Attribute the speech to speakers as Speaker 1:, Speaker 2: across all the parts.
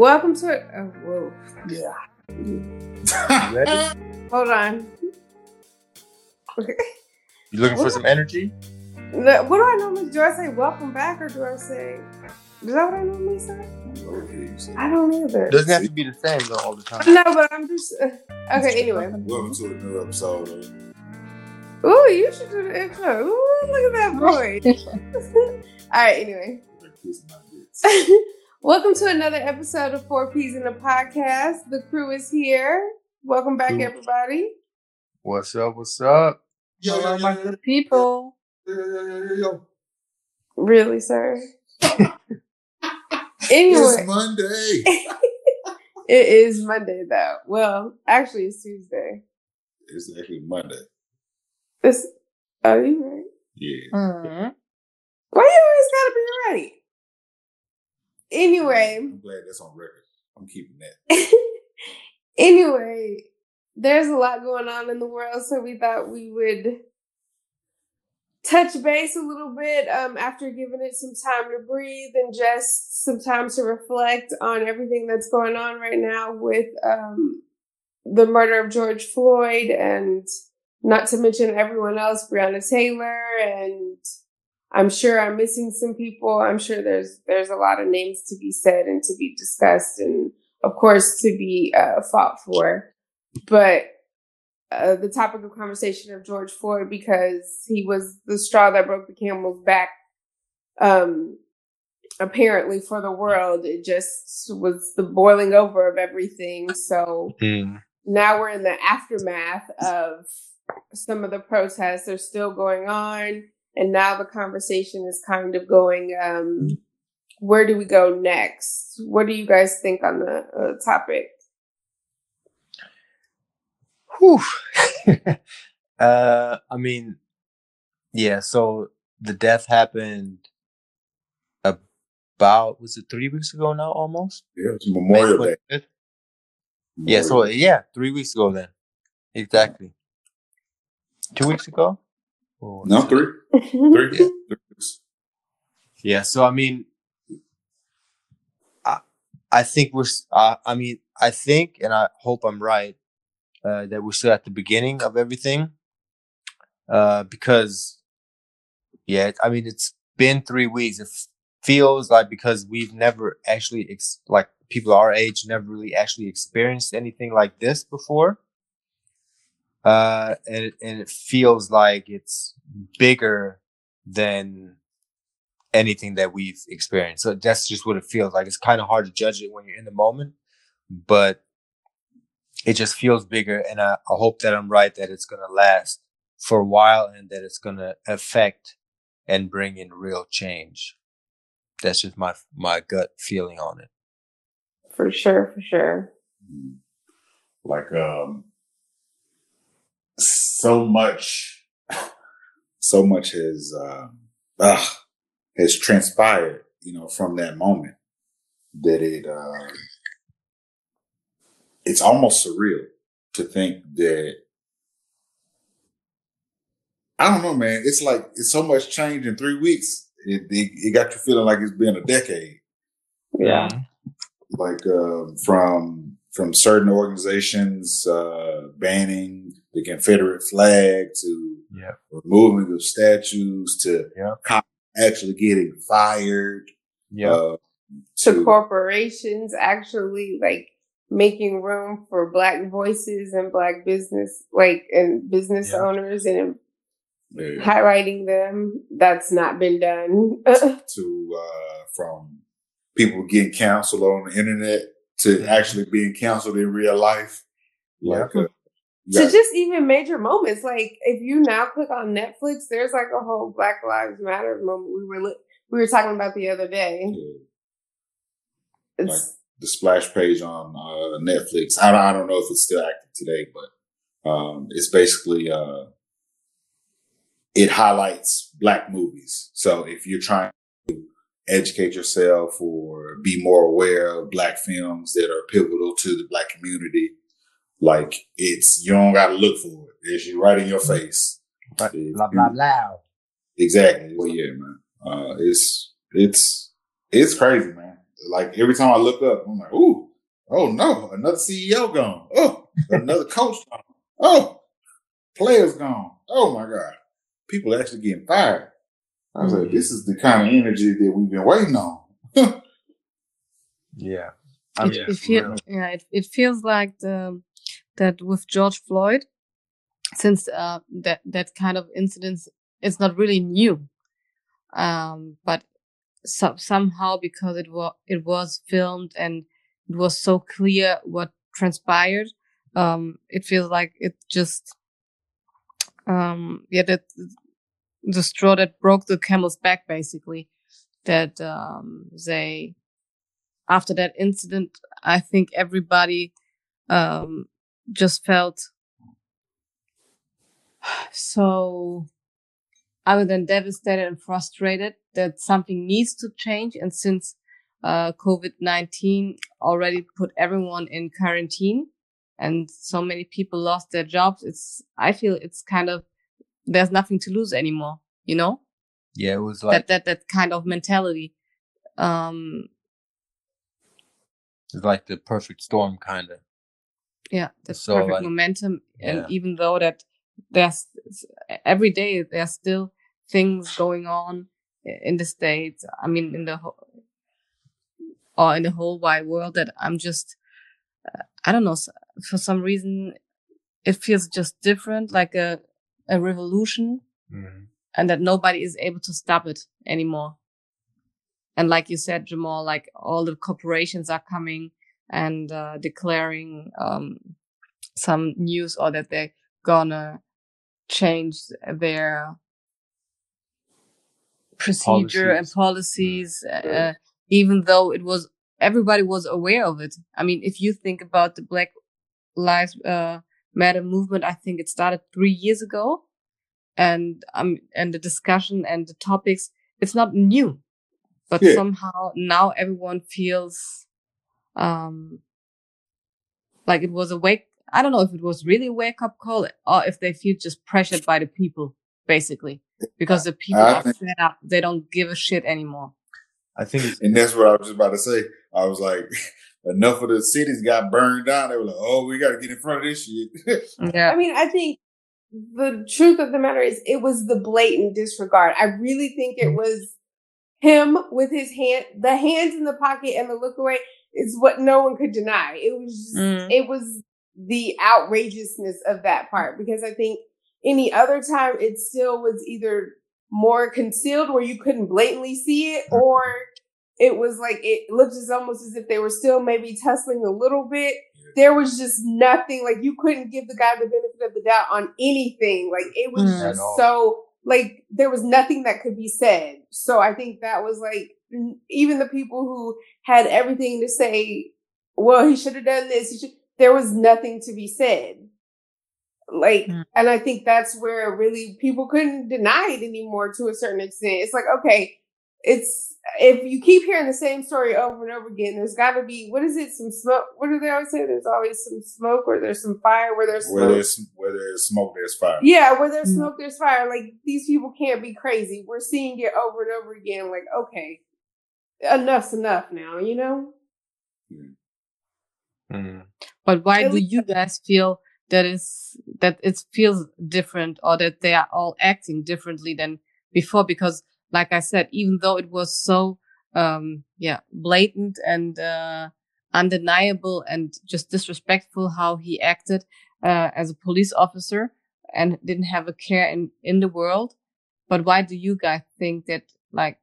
Speaker 1: Welcome to it. Oh, whoa.
Speaker 2: Yeah.
Speaker 1: Hold on. Okay.
Speaker 2: You looking for some energy?
Speaker 1: What do I normally do? I say welcome back or do I say? Is that what I normally say? I don't either.
Speaker 2: Doesn't have to be the same though all the time.
Speaker 1: No, but I'm just uh, okay. Anyway,
Speaker 3: Welcome to a new episode of
Speaker 1: ooh, you should do the intro. Ooh, look at that boy. All right. Anyway,
Speaker 3: Kiss My Bits.
Speaker 1: Welcome to another episode of Four Peas in the Podcast. The crew is here. Welcome back,
Speaker 2: Cool.
Speaker 1: everybody.
Speaker 2: What's up? What's up?
Speaker 3: Yo,
Speaker 4: Hello,
Speaker 3: yo,
Speaker 4: my
Speaker 3: yo,
Speaker 4: good people.
Speaker 3: yo, yo, yo, yo, yo.
Speaker 1: Really, sir. anyway.
Speaker 3: It's Monday.
Speaker 1: it is Monday though. Well, actually, it's Tuesday.
Speaker 3: it's actually Monday.
Speaker 1: It's are you right?
Speaker 3: Yeah.
Speaker 4: Mhm.
Speaker 1: Why you always gotta be right? Anyway,
Speaker 3: I'm glad that's on record. I'm keeping that.
Speaker 1: anyway, there's a lot going on in the world, so we thought we would touch base a little bit um, after giving it some time to breathe and just some time to reflect on everything that's going on right now with um, the murder of George Floyd and not to mention everyone else, Breonna Taylor, and I'm sure I'm missing some people. I'm sure there's there's a lot of names to be said and to be discussed, and of course to be uh, fought for. But uh, the topic of conversation of George Floyd because he was the straw that broke the camel's back. Um, apparently for the world, it just was the boiling over of everything. So now we're in the aftermath of some of the protests are still going on and now the conversation is kind of going um where do we go next what do you guys think on the uh, topic
Speaker 2: Whew. uh, I mean, yeah. So the death happened about was it three weeks ago now, almost.
Speaker 3: Yeah, it's Memorial
Speaker 2: May
Speaker 3: Day.
Speaker 2: 25th? Yeah. So yeah, three weeks ago then. Exactly. Two weeks ago. Or-
Speaker 3: no, three. Three.
Speaker 2: Yeah. Yeah. So I mean, I I think we're. Uh, I mean, I think, and I hope I'm right, uh, that we're still at the beginning of everything. Uh, because, yeah, I mean, it's been three weeks. It feels like because we've never actually, ex- like people our age, never really actually experienced anything like this before. Uh, and it, and it feels like it's bigger than anything that we've experienced. So that's just what it feels like. It's kind of hard to judge it when you're in the moment, but it just feels bigger. And I, I hope that I'm right that it's going to last for a while and that it's going to affect and bring in real change. That's just my my gut feeling on it.
Speaker 1: for sure for sure.
Speaker 3: Like um, so much, so much has um, ah, has transpired. You know, from that moment that it uh, it's almost surreal to think that I don't know, man. It's like it's so much change in three weeks. It it, it got you feeling like it's been a decade.
Speaker 1: yeah
Speaker 3: Like um, from from certain organizations uh, banning the Confederate flag to
Speaker 2: Yeah.
Speaker 3: removing of statues to
Speaker 2: Yeah.
Speaker 3: cops actually getting fired.
Speaker 2: Yeah.
Speaker 3: Uh,
Speaker 1: to
Speaker 3: to-
Speaker 1: corporations actually like making room for black voices and black business like and business
Speaker 2: Yeah.
Speaker 1: owners and
Speaker 3: yeah.
Speaker 1: highlighting them that's not been done
Speaker 3: to uh, from people getting counseled on the internet to actually being counseled in real life. Like, uh, you
Speaker 1: to just even major moments like if you now click on netflix there's like a whole black lives matter moment we were we were talking about the other day
Speaker 3: yeah,
Speaker 1: it's
Speaker 3: the splash page on uh, Netflix. I don't, I don't know if it's still active today, but um, it's basically uh, it highlights black movies. So if you're trying to educate yourself or be more aware of black films that are pivotal to the black community, like it's you don't got to look for it. It's right in your face.
Speaker 2: Right.
Speaker 3: It-
Speaker 2: Blah blah blah.
Speaker 3: Exactly. Well, yeah, man. Uh, it's it's it's crazy, man. like every time I look up, I'm like, ooh, oh no, another CEO gone. Oh, another coach gone. Oh, players gone. Oh my God. People actually getting fired. I was mm-hmm. like, this is the kind of energy that we've been waiting on.
Speaker 2: yeah.
Speaker 4: I mean, it, it feel, yeah, it, it feels like the, that with George Floyd, since uh, that that kind of incident is not really new, um, but so, somehow because it was it was filmed and it was so clear what transpired, um, it feels like it just um, yeah that the straw that broke the camel's back basically that um, they after that incident i think everybody um, just felt so other than devastated and frustrated that something needs to change. And since uh, covid-19 already put everyone in quarantine and so many people lost their jobs it's i feel it's kind of there's nothing to lose anymore you know?
Speaker 2: Yeah it was like
Speaker 4: that that that kind of mentality. Um
Speaker 2: it's like the perfect storm kind of
Speaker 4: yeah the so perfect like, momentum yeah. and even though that there's every day there's still things going on in the states i mean in the whole or in the whole wide world that i'm just uh, i don't know for some reason it feels just different like a a revolution mm-hmm. and that nobody is able to stop it anymore and like you said jamal like all the corporations are coming and uh, declaring um, some news or that they're gonna change their procedure policies. and policies, uh, even though it was everybody was aware of it. I mean, if you think about the Black Lives uh, Matter movement, I think it started three years ago, and um, and the discussion and the topics, it's not new, but yeah. somehow now everyone feels um like it was a wake I don't know if it was really a wake up call or if they feel just pressured by the people, basically, because the people I are think, fed up. They don't give a shit anymore.
Speaker 2: I think,
Speaker 3: and that's what I was just about to say. I was like, enough of the cities got burned down. They were like, oh, we got to get in front of this shit.
Speaker 1: yeah. I mean, I think the truth of the matter is it was the blatant disregard. I really think it was him with his hand, the hands in the pocket and the look away is what no one could deny. It was, just, mm. it was the outrageousness of that part because I think any other time it still was either more concealed where you couldn't blatantly see it or it was like it looked as almost as if they were still maybe tussling a little bit. There was just nothing like you couldn't give the guy the benefit of the doubt on anything. Like it was mm. just so like there was nothing that could be said. So I think that was like even the people who had everything to say, well, he should have done this. He should there was nothing to be said. Like, mm. and I think that's where really people couldn't deny it anymore to a certain extent. It's like, okay, it's if you keep hearing the same story over and over again, there's got to be what is it? Some smoke. What do they always say? There's always some smoke, or there's some fire. Where there's
Speaker 3: where there's where there's smoke, there's fire.
Speaker 1: Yeah, where there's mm smoke, there's fire. Like these people can't be crazy. We're seeing it over and over again. Like okay, enough's enough now. You know.
Speaker 2: Mm. Mm.
Speaker 4: But why do you guys feel that is that it feels different or that they are all acting differently than before? Because, like I said, even though it was so um yeah blatant and uh undeniable and just disrespectful how he acted uh, as a police officer and didn't have a care in in the world. But why do you guys think that like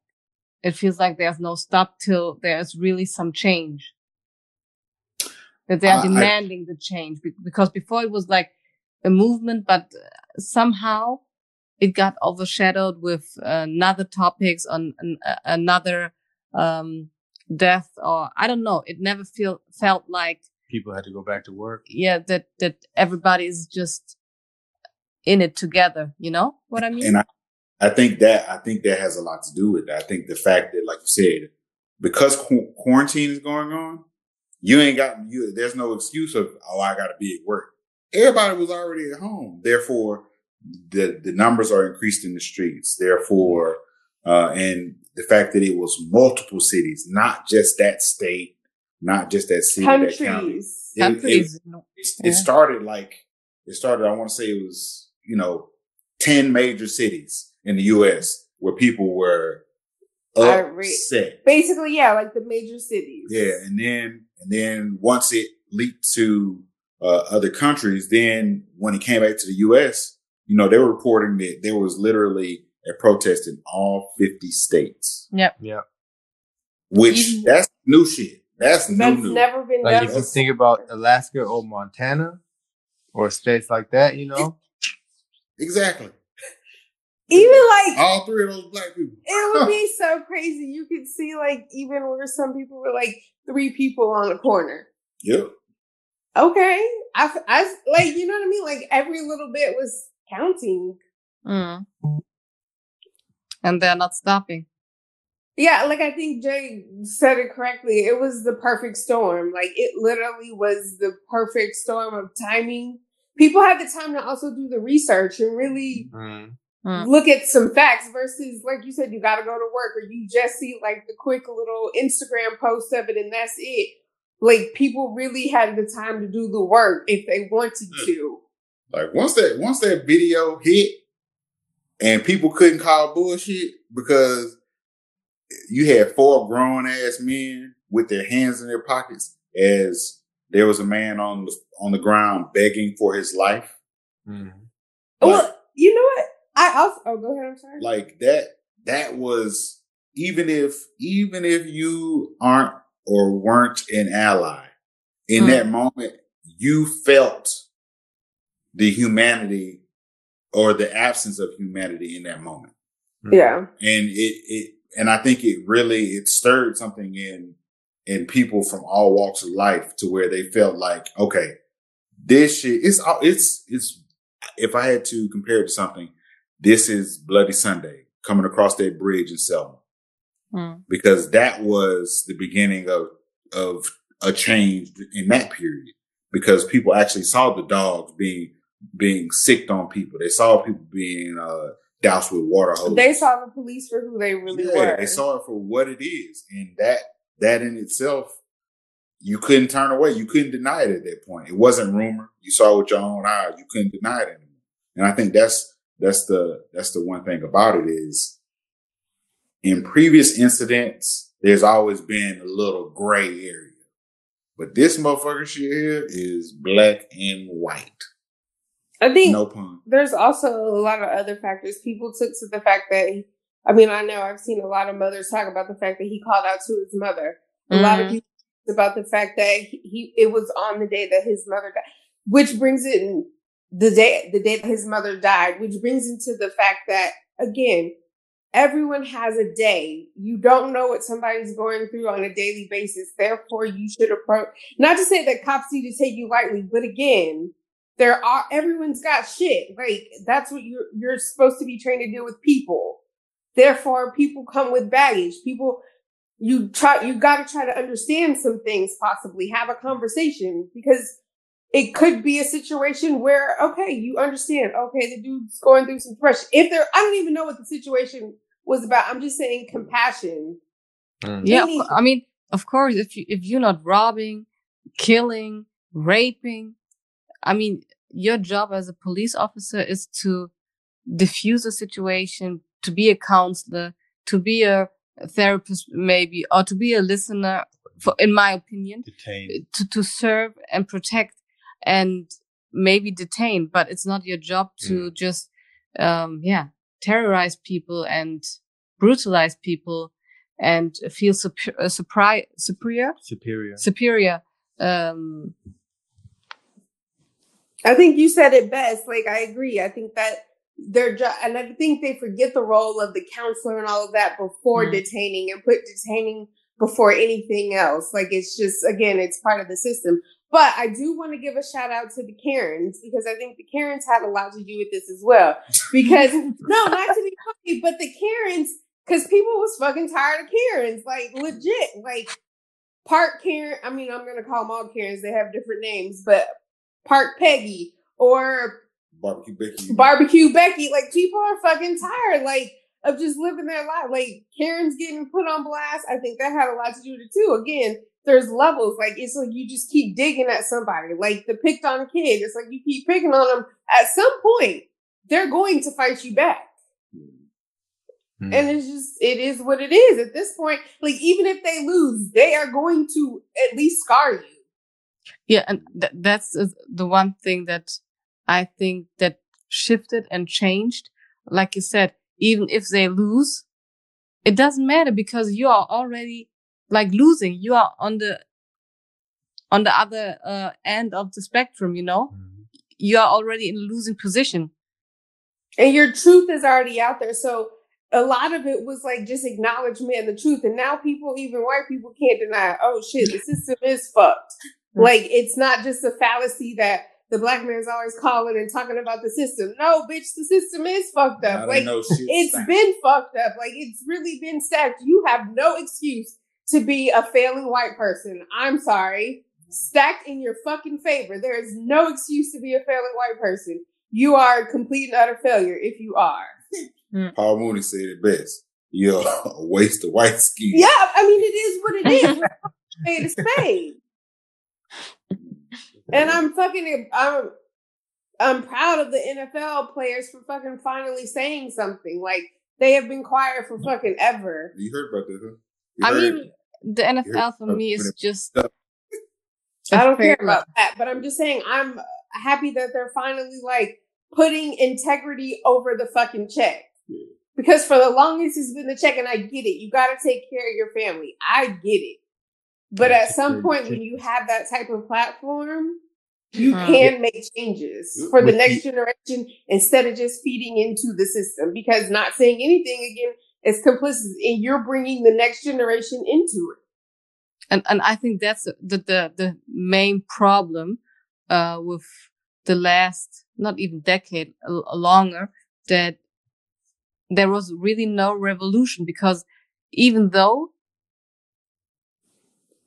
Speaker 4: it feels like there's no stop till there's really some change? that they are uh, demanding I, the change because before it was like a movement, but somehow it got overshadowed with another topics on an, another um, death or I don't know. It never feel felt like
Speaker 2: people had to go back to work.
Speaker 4: Yeah, that that everybody is just in it together. You know what I mean?
Speaker 3: And I, I think that I think that has a lot to do with it. I think the fact that, like you said, because qu- quarantine is going on, you ain't got you. There's no excuse of oh I got to be at work. Everybody was already at home. Therefore, the the numbers are increased in the streets. Therefore, uh, and the fact that it was multiple cities, not just that state, not just that city, that county.
Speaker 1: Countries.
Speaker 3: It- it-
Speaker 4: Countries.
Speaker 3: it,
Speaker 4: Yeah.
Speaker 3: it started like it started. I want to say it was you know ten major cities in the U.S. where people were upset.
Speaker 1: Basically, yeah, like the major cities.
Speaker 3: Yeah, and then and then once it leaked to uh, other countries, then when it came back to the U.S., you know they were reporting that there was literally a protest in all fifty states,
Speaker 2: Yep. Yep.
Speaker 3: which
Speaker 4: Even-
Speaker 3: that's new shit. That's new
Speaker 1: That's never been
Speaker 2: Like
Speaker 1: done.
Speaker 2: if you think about Alaska or Montana or states like that, you know,
Speaker 3: exactly.
Speaker 1: Even like
Speaker 3: All three of those black people.
Speaker 1: it would be so crazy. You could see like even where some people were like three people on a corner.
Speaker 3: Yep.
Speaker 1: Okay, I, I like you know what I mean. Like every little bit was counting.
Speaker 4: Mm. And they're not stopping.
Speaker 1: Yeah, like I think Jay said it correctly. It was the perfect storm. Like it literally was the perfect storm of timing. People had the time to also do the research and really
Speaker 2: Mm.
Speaker 4: Mm.
Speaker 1: look at some facts versus like you said, you gotta go to work or you just see like the quick little Instagram post of it and that's it. Like people really had the time to do the work if they wanted to.
Speaker 3: Like once that once that video hit and people couldn't call bullshit because you had four grown ass men with their hands in their pockets as there was a man on the on the ground begging for his life.
Speaker 2: Mm.
Speaker 1: well, you know what? I also oh go ahead, I'm sorry.
Speaker 3: Like that that was even if even if you aren't or weren't an ally in
Speaker 4: Hmm.
Speaker 3: that moment you felt the humanity or the absence of humanity in that moment
Speaker 2: Mm.
Speaker 1: yeah.
Speaker 3: and it it and i think it really it stirred something in in people from all walks of life to where they felt like okay this shit it's all- it's it's if i had to compare it to something this is bloody sunday coming across that bridge in selma
Speaker 4: Mm.
Speaker 3: because that was the beginning of of a change in that period because people actually saw the dogs being being sicked on people they saw people being uh doused with water hoses
Speaker 1: They saw the police for who they really
Speaker 3: yeah,
Speaker 1: were.
Speaker 3: they saw it for what it is, and that that in itself, you couldn't turn away. You couldn't deny it at that point. It wasn't rumor. You saw it with your own eyes. You couldn't deny it anymore. And I think that's that's the that's the one thing about it is, in previous incidents, there's always been a little gray area, but this motherfucker shit here is black and white.
Speaker 1: I think
Speaker 3: No pun.
Speaker 1: there's also a lot of other factors. People took to the fact that, he, I mean, I know I've seen a lot of mothers talk about the fact that he called out to his mother. A lot of
Speaker 4: Mhm.
Speaker 1: people talked about the fact that he, he it was on the day that his mother died, which brings it in the day the day that his mother died, which brings into the fact that again, everyone has a day. You don't know what somebody's going through on a daily basis. Therefore, you should approach. Not to say that cops need to take you lightly, but again, there are everyone's got shit. Like that's what you're you're supposed to be trained to deal with people. Therefore, people come with baggage. People you try you got to try to understand some things possibly have a conversation because it could be a situation where okay you understand okay the dude's going through some pressure if there i don't even know what the situation was about i'm just saying compassion
Speaker 2: Mm.
Speaker 4: Yeah, of
Speaker 1: Maybe-
Speaker 4: cour- I mean, of course, if you if you're not robbing, killing, raping, I mean, your job as a police officer is to diffuse a situation, to be a counselor, to be a therapist, maybe, or to be a listener. For, in my opinion,
Speaker 2: Detained.
Speaker 4: to to serve and protect and maybe detain, but it's not your job to just, um, yeah, terrorize people and brutalize people and feel super, uh, supri- superior,
Speaker 2: Superior.
Speaker 4: superior. Um,
Speaker 1: i think you said it best like i agree i think that their job and i think they forget the role of the counselor and all of that before
Speaker 4: Mhm.
Speaker 1: detaining and put detaining before anything else like it's just again it's part of the system but i do want to give a shout out to the karens because i think the karens had a lot to do with this as well because no not to be funny but the karens because people was fucking tired of karens like legit like part karen i mean i'm gonna call them all karens they have different names but park peggy or
Speaker 3: Barbecue Becky.
Speaker 1: barbecue Becky. Like people are fucking tired. Like of just living their life. Like Karen's getting put on blast. I think that had a lot to do with it too. Again, there's levels. Like it's like you just keep digging at somebody. Like the picked on kid. It's like you keep picking on them. At some point, they're going to fight you back.
Speaker 2: Hmm.
Speaker 1: And it's just it is what it is at this point. Like even if they lose, they are going to at least scar you.
Speaker 4: Yeah, and th- that's uh, the one thing that I think that shifted and changed. Like you said, even if they lose, it doesn't matter because you are already like losing. You are on the on the other uh, end of the spectrum. You know,
Speaker 2: Mhm.
Speaker 4: you are already in a losing position.
Speaker 1: And your truth is already out there. So a lot of it was like just acknowledgement of the truth. And now people, even white people, can't deny, oh shit, the system is fucked.
Speaker 4: Mm.
Speaker 1: Like it's not just a fallacy that the black man's always calling and talking about the system. No, bitch, the system is fucked up.
Speaker 3: they
Speaker 1: Like
Speaker 3: know shit's
Speaker 1: it's
Speaker 3: stacked.
Speaker 1: been fucked up. Like it's really been stacked. You have no excuse to be a failing white person. I'm sorry. Stacked in your fucking favor. There is no excuse to be a failing white person. You are a complete and utter failure if you are.
Speaker 3: Paul Mooney said it best. You're a waste of white skin.
Speaker 1: Yeah, I mean it is what it is. Spade is spade. And I'm fucking I'm I'm proud of the NFL players for fucking finally saying something. Like they have been quiet for fucking ever.
Speaker 3: You heard about this, huh? You
Speaker 4: I mean, the NFL for me is just.
Speaker 1: I don't care about that, but I'm just saying I'm happy that they're finally like putting integrity over the fucking check. Because for the longest it's been the check, and I get it. You got to take care of your family. I get it. But at some point, when you have that type of platform, you
Speaker 4: Mhm.
Speaker 1: can make changes for the next generation instead of just feeding into the system. Because not saying anything again is complicit, and you're bringing the next generation into it.
Speaker 4: and and I think that's the the the main problem uh with the last not even decade a, a longer that there was really no revolution because even though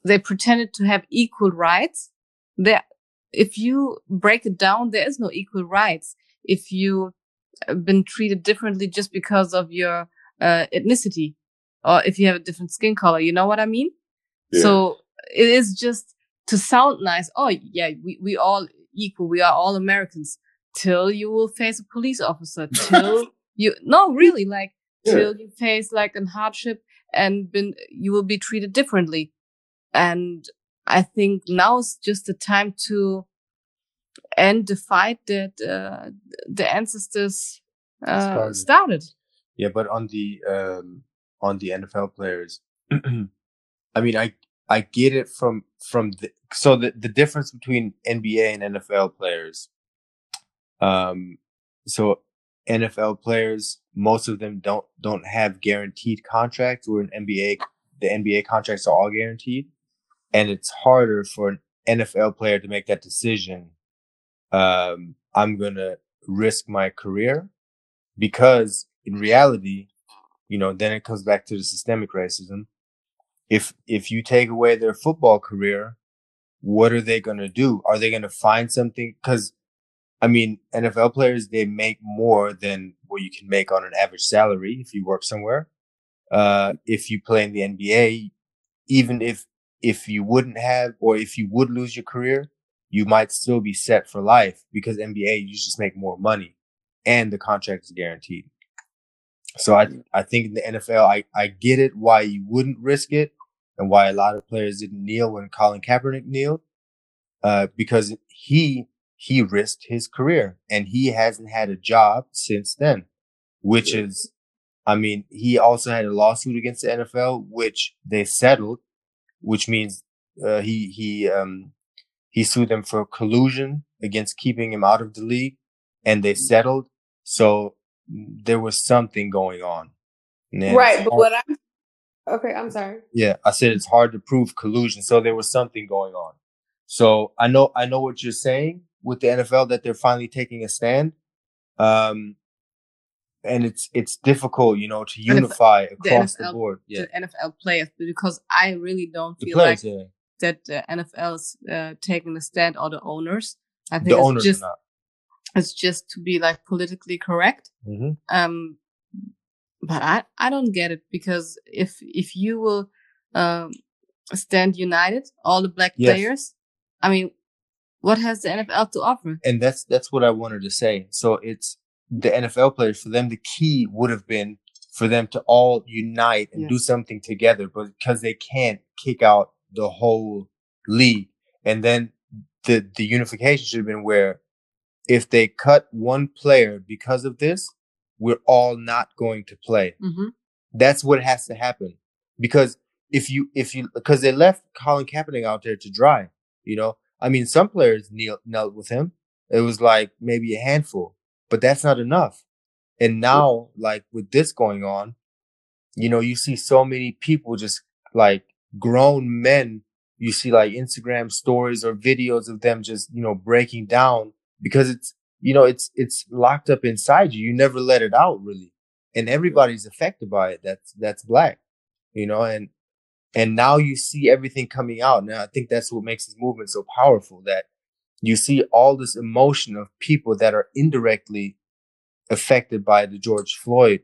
Speaker 4: they pretended to have equal rights there if you break it down there is no equal rights if you have been treated differently just because of your uh, ethnicity or if you have a different skin color you know what i mean
Speaker 3: Yeah.
Speaker 4: so it is just to sound nice. Oh yeah, we, we all equal. We are all Americans till you will face a police officer. Till you, no, really like
Speaker 3: Yeah.
Speaker 4: till you face like a hardship and been, you will be treated differently. And I think now is just the time to end the fight that, uh, the ancestors, uh,
Speaker 2: Started.
Speaker 4: started.
Speaker 2: Yeah, but on the um on the NFL players, I mean, I I get it from from the so the the difference between NBA and NFL players. Um, so NFL players, most of them don't don't have guaranteed contracts. Where in NBA, the NBA contracts are all guaranteed, and it's harder for an NFL player to make that decision. Um, I'm gonna risk my career because in reality, you know, then it comes back to the systemic racism. If if you take away their football career, what are they going to do? Are they going to find something? Because I mean, NFL players they make more than what you can make on an average salary if you work somewhere. Uh, if you play in the NBA, even if if you wouldn't have or if you would lose your career, you might still be set for life because NBA you just make more money and the contract is guaranteed. So I I think in the NFL I, I get it why you wouldn't risk it and why a lot of players didn't kneel when Colin Kaepernick kneeled. Uh, because he he risked his career and he hasn't had a job since then. Which is I mean, he also had a lawsuit against the NFL, which they settled, which means uh, he he um he sued them for collusion against keeping him out of the league, and they settled. So there was something going on.
Speaker 1: Right, but what I'm okay, I'm sorry.
Speaker 2: yeah, I said it's hard to prove collusion. So there was something going on. So I know I know what you're saying with the NFL that they're finally taking a stand. Um, and it's it's difficult, you know, to
Speaker 4: And if
Speaker 2: unify across the,
Speaker 4: NFL
Speaker 2: board. Yeah,
Speaker 4: The NFL players, because I really don't
Speaker 2: the
Speaker 4: feel like
Speaker 2: yeah,
Speaker 4: that the NFL is uh, taking a stand or the owners. I think
Speaker 2: the
Speaker 4: it's
Speaker 2: owners
Speaker 4: just
Speaker 2: are not.
Speaker 4: it's just to be like politically correct.
Speaker 2: Mhm.
Speaker 4: Um, but I, I don't get it because if if you will um, stand united, all the black
Speaker 2: Yes.
Speaker 4: players, I mean, what has the NFL to offer?
Speaker 2: and that's that's what I wanted to say. So it's the NFL players for them. The key would have been for them to all unite and
Speaker 4: Yeah.
Speaker 2: do something together, but because they can't kick out the whole league, and then the the unification should have been where if they cut one player because of this, we're all not going to play.
Speaker 4: hmm
Speaker 2: That's what has to happen because if you if you because they left Colin Kaepernick out there to dry, you know. I mean, some players kneel, knelt with him. It was like maybe a handful, but that's not enough. And now, like with this going on, you know, you see so many people just like grown men. You see like Instagram stories or videos of them just you know breaking down because it's you know it's it's locked up inside you. You never let it out really, and everybody's affected by it. That's that's black, you know, and and now you see everything coming out. Now I think that's what makes this movement so powerful. That you see all this emotion of people that are indirectly affected by the George Floyd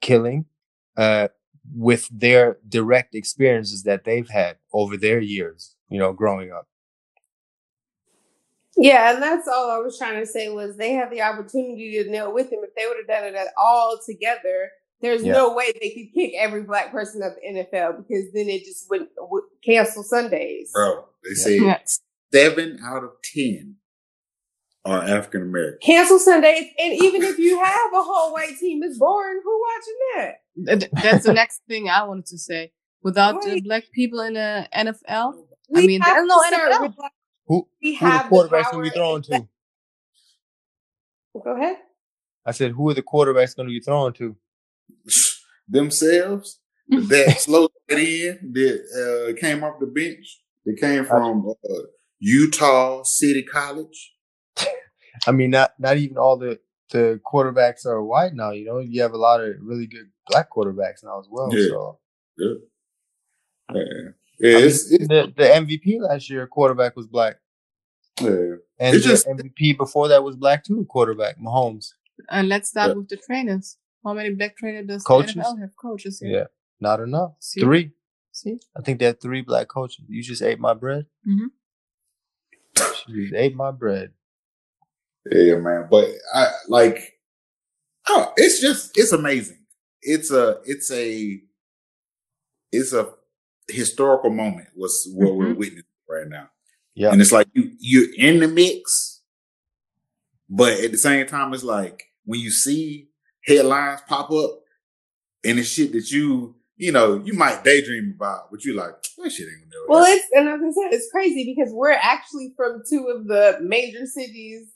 Speaker 2: killing, uh, with their direct experiences that they've had over their years, you know, growing up.
Speaker 1: Yeah, and that's all I was trying to say was they had the opportunity to kneel with him. If they would have done it at all together, there's
Speaker 2: Yeah.
Speaker 1: no way they could kick every black person out the NFL because then it just would, would cancel Sundays.
Speaker 3: Bro, they
Speaker 2: Yeah.
Speaker 3: said
Speaker 4: Yeah.
Speaker 3: Seven out of ten are African American.
Speaker 1: Cancel Sundays, and even if you have a whole white team, it's boring. Who watching that?
Speaker 4: That's the next thing I wanted to say. Without
Speaker 1: Right.
Speaker 4: black people in the NFL,
Speaker 1: We
Speaker 4: mean,
Speaker 1: have
Speaker 4: there's no NFL.
Speaker 1: with, like,
Speaker 2: Who
Speaker 1: we
Speaker 2: who
Speaker 1: have the
Speaker 2: quarterbacks going to be
Speaker 1: power
Speaker 2: thrown to?
Speaker 1: Go ahead.
Speaker 2: I said, who are the quarterbacks going to be thrown to?
Speaker 3: Themselves that slow it in that uh, came off the bench. They came from uh, Utah City College.
Speaker 2: I mean, not not even all the the quarterbacks are white now. You know, you have a lot of really good black quarterbacks now as well.
Speaker 3: Yeah.
Speaker 2: So
Speaker 3: Yeah, yeah, yeah
Speaker 2: I mean,
Speaker 3: it's, it's,
Speaker 2: the the MVP last year quarterback was black,
Speaker 3: yeah.
Speaker 2: and
Speaker 3: It's
Speaker 2: the
Speaker 3: just-
Speaker 2: MVP before that was black too. Quarterback Mahomes.
Speaker 4: and let's start
Speaker 3: Yeah.
Speaker 4: with the trainers. How many black trainers does
Speaker 2: Coaches?
Speaker 4: the NFL have? Coaches, yeah.
Speaker 2: Yeah, not enough.
Speaker 4: See?
Speaker 2: Three.
Speaker 4: See,
Speaker 2: I think they had three black coaches. You just ate my bread.
Speaker 4: Mhm.
Speaker 2: You ate my bread.
Speaker 3: Yeah, man. But I like oh, it's just it's amazing. It's a it's a it's a historical moment what's what we're
Speaker 4: Mhm.
Speaker 3: witnessing right now.
Speaker 2: Yeah.
Speaker 3: And it's like you you're in the mix, but at the same time, it's like when you see headlines pop up and the shit that you you know you might daydream about, but you like that shit ain't gonna do.
Speaker 1: Well, it's and as I said, it's crazy because we're actually from two of the major cities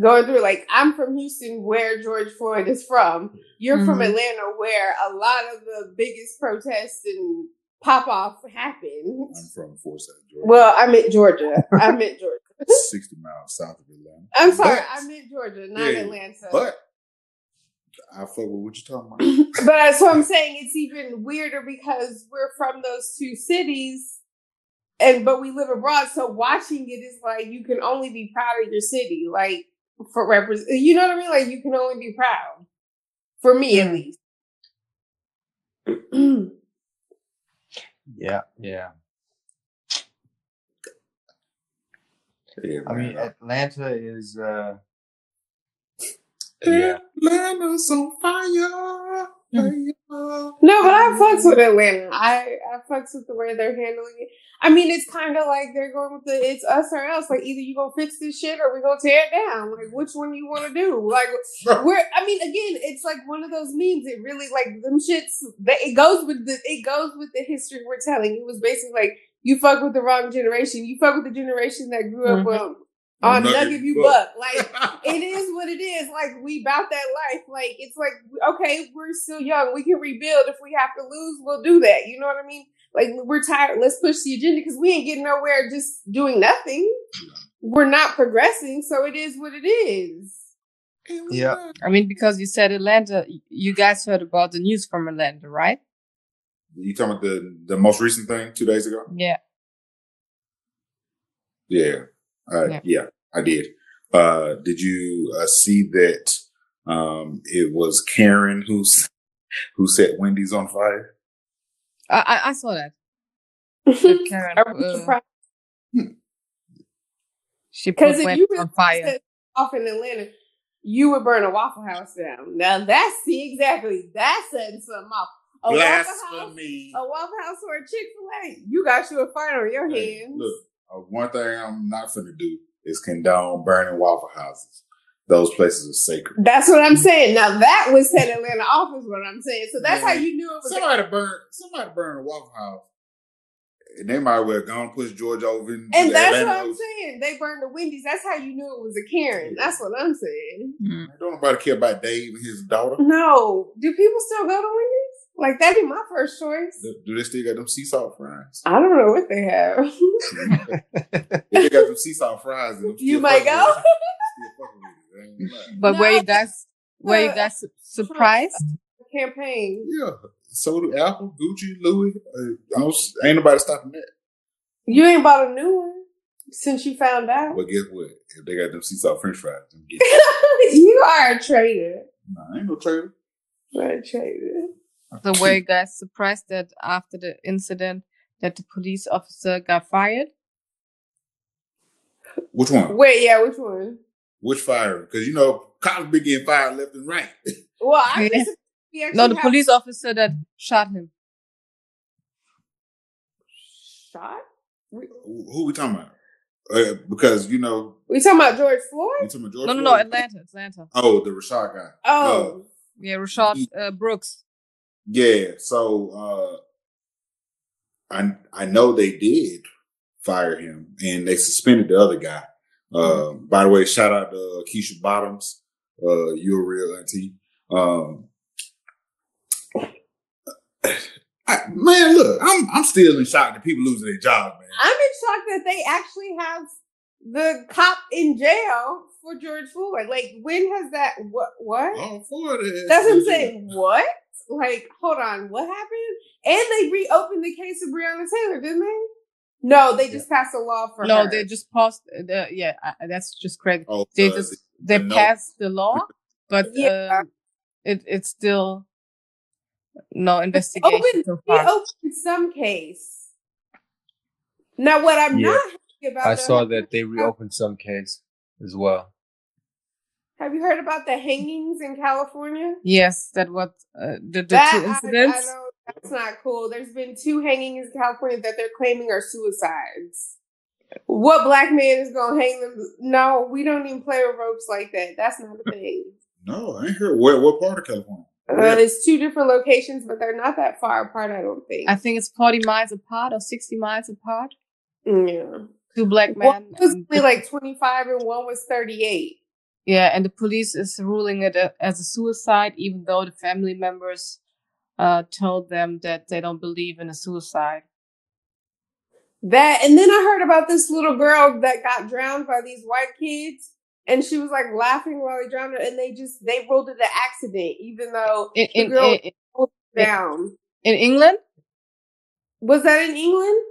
Speaker 1: going through. Like I'm from Houston, where George Floyd is from. You're from
Speaker 4: Mhm.
Speaker 1: Atlanta, where a lot of the biggest protests and pop off happened.
Speaker 3: I'm from Forsyth, Georgia.
Speaker 1: Well, I meant Georgia. I meant Georgia.
Speaker 3: 60 miles south of Atlanta.
Speaker 1: I'm sorry,
Speaker 3: But-
Speaker 1: I meant Georgia, not
Speaker 3: Yeah,
Speaker 1: Atlanta.
Speaker 3: But I fuck with what you talking about.
Speaker 1: but that's what I'm saying. It's even weirder because we're from those two cities, and but we live abroad. So watching it is like you can only be proud of your city, like for represent. You know what I mean? Like you can only be proud. For me, at least.
Speaker 2: Yeah, yeah.
Speaker 3: Yeah,
Speaker 2: I mean. Atlanta is. uh Yeah.
Speaker 3: Atlanta's on fire. fire.
Speaker 1: No, but I fucks with Atlanta. I I fucks with the way they're handling it. I mean, it's kind of like they're going with the it's us or else. Like either you gonna fix this shit or we gonna tear it down. Like which one you want to do? Like we're. I mean, again, it's like one of those memes. It really like them shits. That it goes with the it goes with the history we're telling. It was basically like you fuck with the wrong generation. You fuck with the generation that grew up
Speaker 4: Mhm.
Speaker 1: on on
Speaker 3: Nugget
Speaker 1: Knuck If You
Speaker 3: Buck.
Speaker 1: Buck. Like it is what it is. Like we bout that life. Like it's like okay, we're still young. We can rebuild. If we have to lose, we'll do that. You know what I mean? Like we're tired. Let's push the agenda because we ain't getting nowhere just doing nothing. We're not progressing. So it is what it is.
Speaker 2: Yeah.
Speaker 4: I mean, because you said Atlanta, you guys heard about the news from Atlanta, right?
Speaker 3: You talking about the the most recent thing two days ago?
Speaker 4: Yeah.
Speaker 3: Yeah, uh,
Speaker 4: Yeah.
Speaker 3: yeah. I did. Uh, did you uh, see that? Um, it was Karen who's who set Wendy's on fire.
Speaker 4: I I, I saw that. that Karen,
Speaker 1: Are we
Speaker 4: uh,
Speaker 1: surprised?
Speaker 4: she
Speaker 1: Because
Speaker 4: put
Speaker 1: if
Speaker 4: Wendy
Speaker 1: you really
Speaker 4: on fire.
Speaker 1: off in Atlanta, you would burn a Waffle House down. Now that's see exactly that's setting something off. A Waffle House, a Waffle House or a Chick Fil A, you got you a fight on your
Speaker 3: Hey,
Speaker 1: hands.
Speaker 3: look, uh, one thing I'm not going to do is condone burning Waffle Houses. Those places are sacred.
Speaker 1: That's what I'm saying. Now that would set Atlanta off, is what I'm saying. So that's how you knew it was.
Speaker 3: Somebody burn, somebody burn a Waffle House. And they might well go and push George over in
Speaker 1: and that's
Speaker 3: Atlanta
Speaker 1: what I'm
Speaker 3: Ocean.
Speaker 1: saying. They burned the Wendy's. That's how you knew it was a Karen. That's what I'm saying.
Speaker 4: Mm.
Speaker 3: Don't nobody care about Dave and his daughter.
Speaker 1: No, do people still go to Wendy's? Like that'd be my first choice.
Speaker 3: Do, do they still got them sea salt fries?
Speaker 1: I don't know what they have.
Speaker 3: if they got them sea salt fries,
Speaker 1: you might go.
Speaker 3: with it. Still fucking with it. I ain't gonna lie.
Speaker 4: But were
Speaker 1: No,
Speaker 4: you guys were you guys surprised?
Speaker 1: Campaign.
Speaker 3: Yeah. So do Apple, Gucci, Louis. Uh, I don't, ain't nobody stopping that.
Speaker 1: You ain't bought a new one since you found out.
Speaker 3: But guess what? If they got them sea salt French fries, them get it.
Speaker 1: you are a traitor.
Speaker 3: Nah, I ain't no traitor.
Speaker 1: You are a traitor.
Speaker 4: So way guys surprised that after the incident that the police officer got fired?
Speaker 3: Which one?
Speaker 1: Wait, yeah, which one?
Speaker 3: Which fire? Because you know cops be getting fired left and right.
Speaker 1: Well, I
Speaker 4: Yeah.
Speaker 1: we
Speaker 4: No, the
Speaker 1: have
Speaker 4: police officer that shot him.
Speaker 1: shot. We,
Speaker 3: who, who we talking about? Uh, because you know
Speaker 1: we talking about George
Speaker 3: we
Speaker 1: Floyd?
Speaker 3: talking about George
Speaker 4: No, no, no, Atlanta, Atlanta.
Speaker 3: Oh, the Rayshard guy.
Speaker 1: Oh,
Speaker 4: Yeah, Rayshard uh, Brooks.
Speaker 3: Yeah. So uh, I I know they did fire him, and they suspended the other guy. Uh, by the way, shout out to Keisha Bottoms. Uh, you're a real auntie. Um, I, man, look, I'm I'm still in shock that people losing their jobs, man.
Speaker 1: I'm in shock that they actually have the cop in jail for George Floyd. Like, when has that? What? What?
Speaker 3: All for that.
Speaker 1: That's what I'm saying. What? Like, hold on, what happened? And they reopened the case of Breonna Taylor, didn't they? No, they just passed a law for
Speaker 4: No,
Speaker 1: her.
Speaker 4: they just passed. The, yeah, I, that's just crazy.
Speaker 3: Oh,
Speaker 4: They
Speaker 3: uh,
Speaker 4: just they
Speaker 3: the note.
Speaker 4: passed the law, but
Speaker 1: Yeah.
Speaker 4: um, it it's still no investigation
Speaker 1: opened,
Speaker 4: so far.
Speaker 1: reopened some case. Now, what I'm
Speaker 2: Yeah.
Speaker 1: not happy about,
Speaker 2: I saw that they reopened some case as well.
Speaker 1: Have you heard about the hangings in California?
Speaker 4: Yes, that what uh, the, the
Speaker 1: That-
Speaker 4: two incidents.
Speaker 1: I, know that's not cool. There's been two hangings in California that they're claiming are suicides. What black man is gonna hang them? No, we don't even play with ropes like that. That's not a thing.
Speaker 3: No, I ain't heard. Where, what part of California?
Speaker 1: Uh, it's two different locations, but they're not that far apart. I don't think.
Speaker 4: I think it's forty miles apart or sixty miles apart.
Speaker 1: yeah.
Speaker 4: Two black
Speaker 1: One
Speaker 4: men.
Speaker 1: was only like 25 and one was 38.
Speaker 4: yeah, and the police is ruling it a, as a suicide, even though the family members uh, told them that they don't believe in a suicide.
Speaker 1: That and then I heard about this little girl that got drowned by these white kids, and she was like laughing while they drowned her, and they just they ruled it an accident, even though
Speaker 4: In
Speaker 1: the
Speaker 4: in
Speaker 1: girl
Speaker 4: in,
Speaker 1: was
Speaker 4: in-
Speaker 1: down.
Speaker 4: in England,
Speaker 1: Was that in England?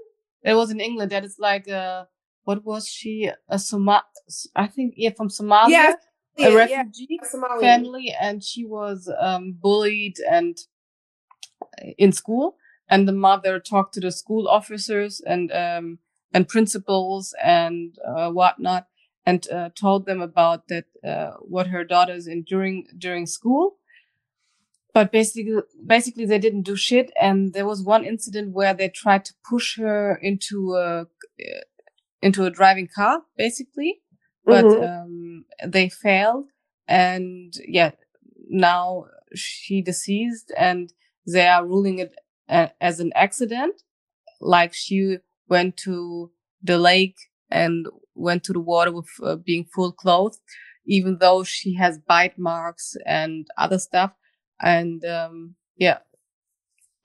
Speaker 4: It was in England. That is like uh, what was she? A Soma? I think yeah, from Somalia,
Speaker 1: Yeah,
Speaker 4: a
Speaker 1: yeah, yeah,
Speaker 4: refugee.
Speaker 1: Somalian.
Speaker 4: family and she was um, bullied and in school and the mother talked to the school officers and um, and principals and uh, whatnot and uh, told them about that uh, what her daughter is enduring during school but basically basically they didn't do shit. And there was one incident where they tried to push her into a into a driving car basically. But
Speaker 1: Mhm.
Speaker 4: um, they failed. And yeah now she deceased. And they are ruling it a- as an accident. Like she went to the lake and went to the water with uh, being full clothed even though she has bite marks and other stuff and um, yeah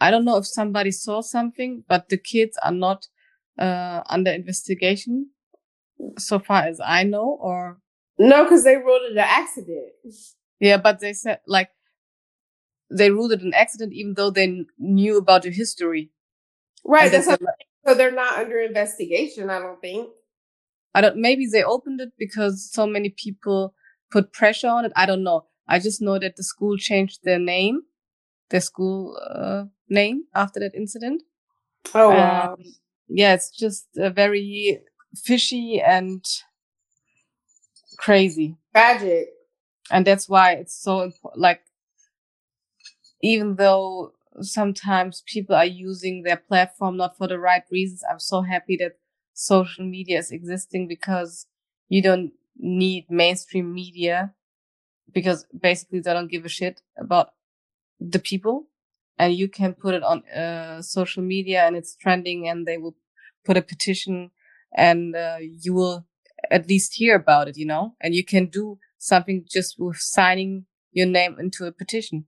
Speaker 4: i don't know if somebody saw something but the kids are not uh, under investigation so far as i know or
Speaker 1: no, because they ruled it an accident.
Speaker 4: yeah, but they said like they ruled it an accident, even though they kn- knew about the history.
Speaker 1: Right, that's
Speaker 4: said,
Speaker 1: what, so they're not under investigation. I don't think.
Speaker 4: I don't. Maybe they opened it because so many people put pressure on it. I don't know. I just know that the school changed their name. their school uh, name after that incident.
Speaker 1: Oh wow.
Speaker 4: Um, yeah, it's just uh, very fishy and crazy.
Speaker 1: Tragic.
Speaker 4: And that's why it's so important. Like, even though sometimes people are using their platform not for the right reasons, I'm so happy that social media is existing because you don't need mainstream media because basically they don't give a shit about the people and you can put it on uh, social media and it's trending and they will put a petition and uh, you will at least hear about it, you know, and you can do something just with signing your name into a petition.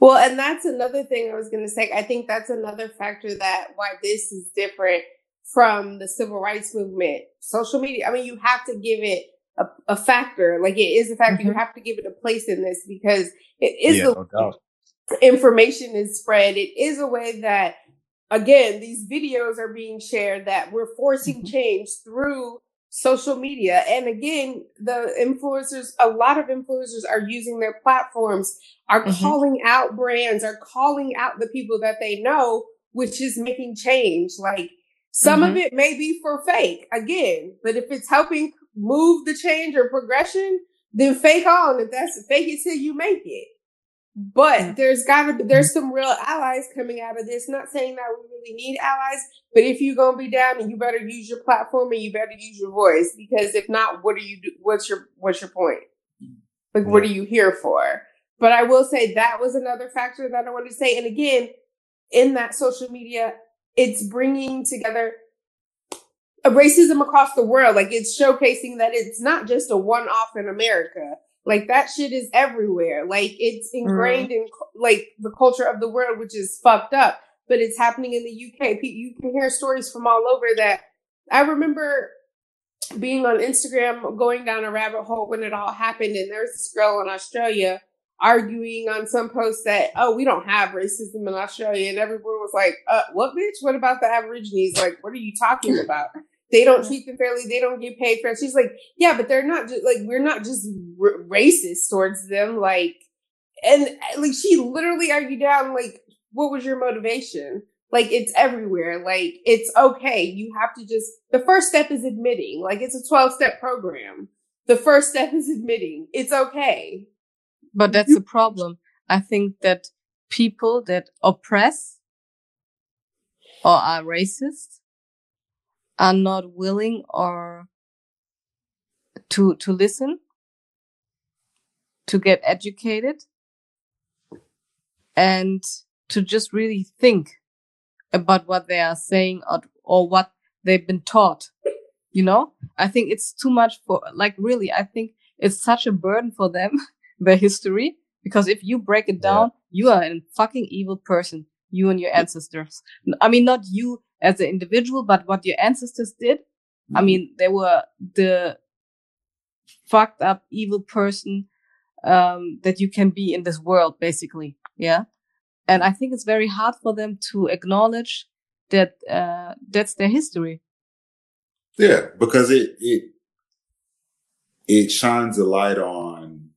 Speaker 1: Well, and that's another thing I was going to say. I think that's another factor that why this is different from the civil rights movement. Social media, I mean, you have to give it a, a factor. Like it is a factor.
Speaker 4: Mhm.
Speaker 1: You have to give it a place in this because it is
Speaker 2: yeah,
Speaker 1: the
Speaker 2: no
Speaker 1: information is spread. It is a way that, again, these videos are being shared that we're forcing
Speaker 4: Mhm.
Speaker 1: change through social media. And again, the influencers, a lot of influencers are using their platforms, are
Speaker 4: Mhm.
Speaker 1: calling out brands, are calling out the people that they know, which is making change. Like some of it may be for fake, again, but if it's helping move the change or progression, then fake on. If that's fake it till you make it. But
Speaker 4: Yeah.
Speaker 1: there's gotta be there's mm. some real allies coming out of this. Not saying that we really need allies, but if you're gonna be down, then you better use your platform and you better use your voice because if not, what are you do? What's your what's your point? Like, what are you here for? But I will say that was another factor that I wanted to say. And again, in that social media, it's bringing together racism across the world. Like it's showcasing that it's not just a one off in America. Like that shit is everywhere. Like it's ingrained in like the culture of the world, which is fucked up. But it's happening in the UK. You can hear stories from all over that. I remember being on Instagram, going down a rabbit hole when it all happened, and there's this girl in Australia arguing on some post that, oh, we don't have racism in Australia. And everyone was like, uh, what bitch? What about the Aborigines? Like, what are you talking about? They don't mm-hmm. treat them fairly. They don't get paid fair. She's like, yeah, but they're not just like, we're not just r- racist towards them. Like, and eh, like, she literally argued down, like, what was your motivation? Like, it's everywhere. Like, it's okay. You have to just, the first step is admitting, like, it's a 12 step program. The first step is admitting it's okay.
Speaker 4: But that's the problem. I think that people that oppress or are racist are not willing or to to listen, to get educated, and to just really think about what they are saying or, or what they've been taught. You know, I think it's too much for like really. I think it's such a burden for them their history because if you break it down, you are a fucking evil person. You and your ancestors. I mean, not you as an individual, but what your ancestors did. I mean, they were the fucked up evil person um, that you can be in this world, basically. Yeah. And I think it's very hard for them to acknowledge that uh, that's their history.
Speaker 3: Yeah, because it it it shines a light on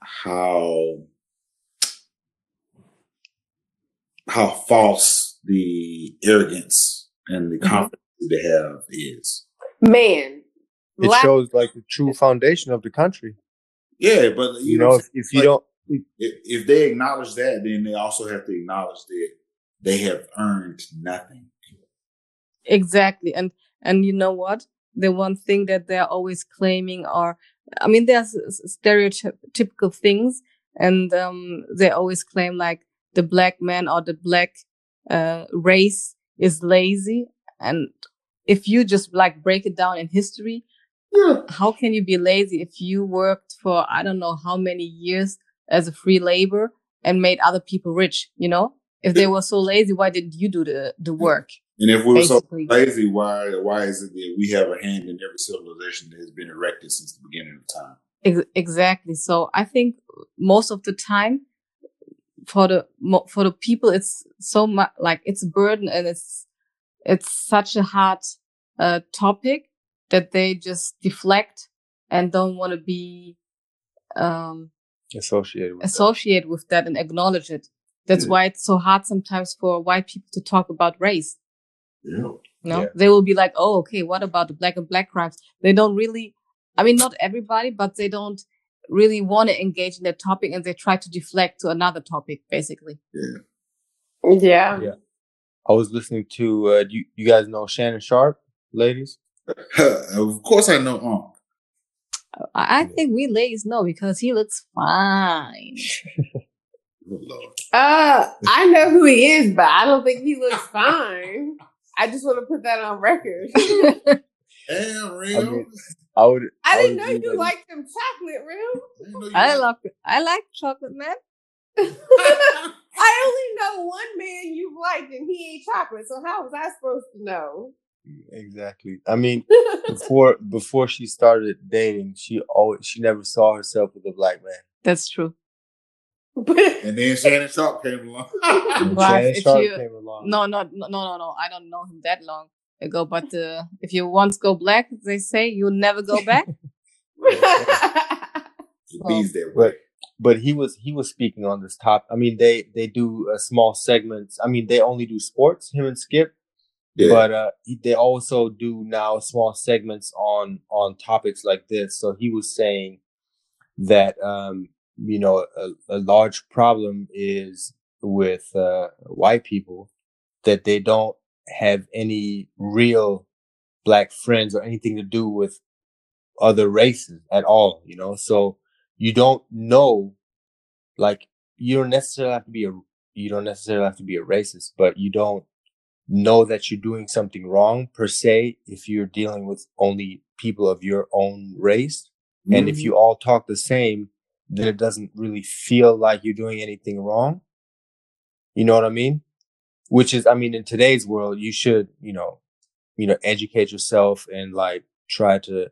Speaker 3: how how false the arrogance and the
Speaker 4: Mhm.
Speaker 3: confidence that they have is.
Speaker 1: Man.
Speaker 2: It
Speaker 1: la-
Speaker 2: shows like the true foundation of the country.
Speaker 3: Yeah, but you,
Speaker 2: You
Speaker 3: know,
Speaker 2: know, if, if you
Speaker 3: like-
Speaker 2: don't,
Speaker 3: if, if they acknowledge that, then they also have to acknowledge that they have earned nothing.
Speaker 4: Exactly. And, and you know what? The one thing that they're always claiming are, I mean, there's stereotypical things and, um, they always claim like the black man or the black, uh, race is lazy. And if you just like break it down in history,
Speaker 3: Yeah.
Speaker 4: how can you be lazy if you worked for, I don't know how many years as a free labor and made other people rich, you know? If they were so lazy, why didn't you do the, the work?
Speaker 3: And if we were so lazy, why why is it that we have a hand in every civilization that has been erected since the beginning of time?
Speaker 4: Ex- exactly. So I think most of the time for the for the people, it's so much like it's a burden and it's it's such a hard uh, topic that they just deflect and don't want to be um,
Speaker 2: associated with
Speaker 4: associate with that and acknowledge it. That's
Speaker 3: Yeah.
Speaker 4: why it's so hard sometimes for white people to talk about race.
Speaker 3: Yeah.
Speaker 4: You know,
Speaker 2: Yeah.
Speaker 4: they will be like, "Oh, okay, what about the black and black crimes?" They don't really. I mean, not everybody, but they don't really want to engage in that topic, and they try to deflect to another topic, basically.
Speaker 1: Yeah.
Speaker 2: Yeah. I was listening to uh, you. You guys know Shannon Sharpe, ladies.
Speaker 3: of course, I know. Unc.
Speaker 4: I, I
Speaker 2: Yeah.
Speaker 4: think we ladies know because he looks fine.
Speaker 1: Uh, I know who he is, but I don't think he looks fine. I just want to put that on record.
Speaker 3: Damn,
Speaker 2: I
Speaker 3: real.
Speaker 2: mean, I would.
Speaker 1: I didn't
Speaker 2: would
Speaker 1: know you
Speaker 2: that-
Speaker 1: liked them chocolate, real.
Speaker 4: I love. I like chocolate man.
Speaker 1: I only know one man you've liked, and he ain't chocolate. So how was I supposed to know?
Speaker 2: Exactly. I mean, before before she started dating, she always she never saw herself with a black man.
Speaker 4: That's true.
Speaker 3: And then Shannon Sharpe came along.
Speaker 2: And Shannon
Speaker 4: if
Speaker 2: Sharpe
Speaker 4: you-
Speaker 2: came along.
Speaker 4: No, no, no, no, no, no. I don't know him that long ago. But uh, if you once go black, they say you'll never go back.
Speaker 3: the bees that.
Speaker 2: But but he was he was speaking on this topic. I mean, they they do uh, small segments. I mean, they only do sports. Him and Skip.
Speaker 3: Yeah.
Speaker 2: but uh he- they also do now small segments on on topics like this so he was saying that um you know a, a large problem is with uh white people that they don't have any real black friends or anything to do with other races at all you know? So you don't know like you don't necessarily have to be a you don't necessarily have to be a racist but you don't know that you're doing something wrong per se if you're dealing with only people of your own race. And if mm-hmm. you all talk the same then it doesn't really feel like you're doing anything wrong. You know what i mean which is i mean in today's world you should you know you know educate yourself and like try to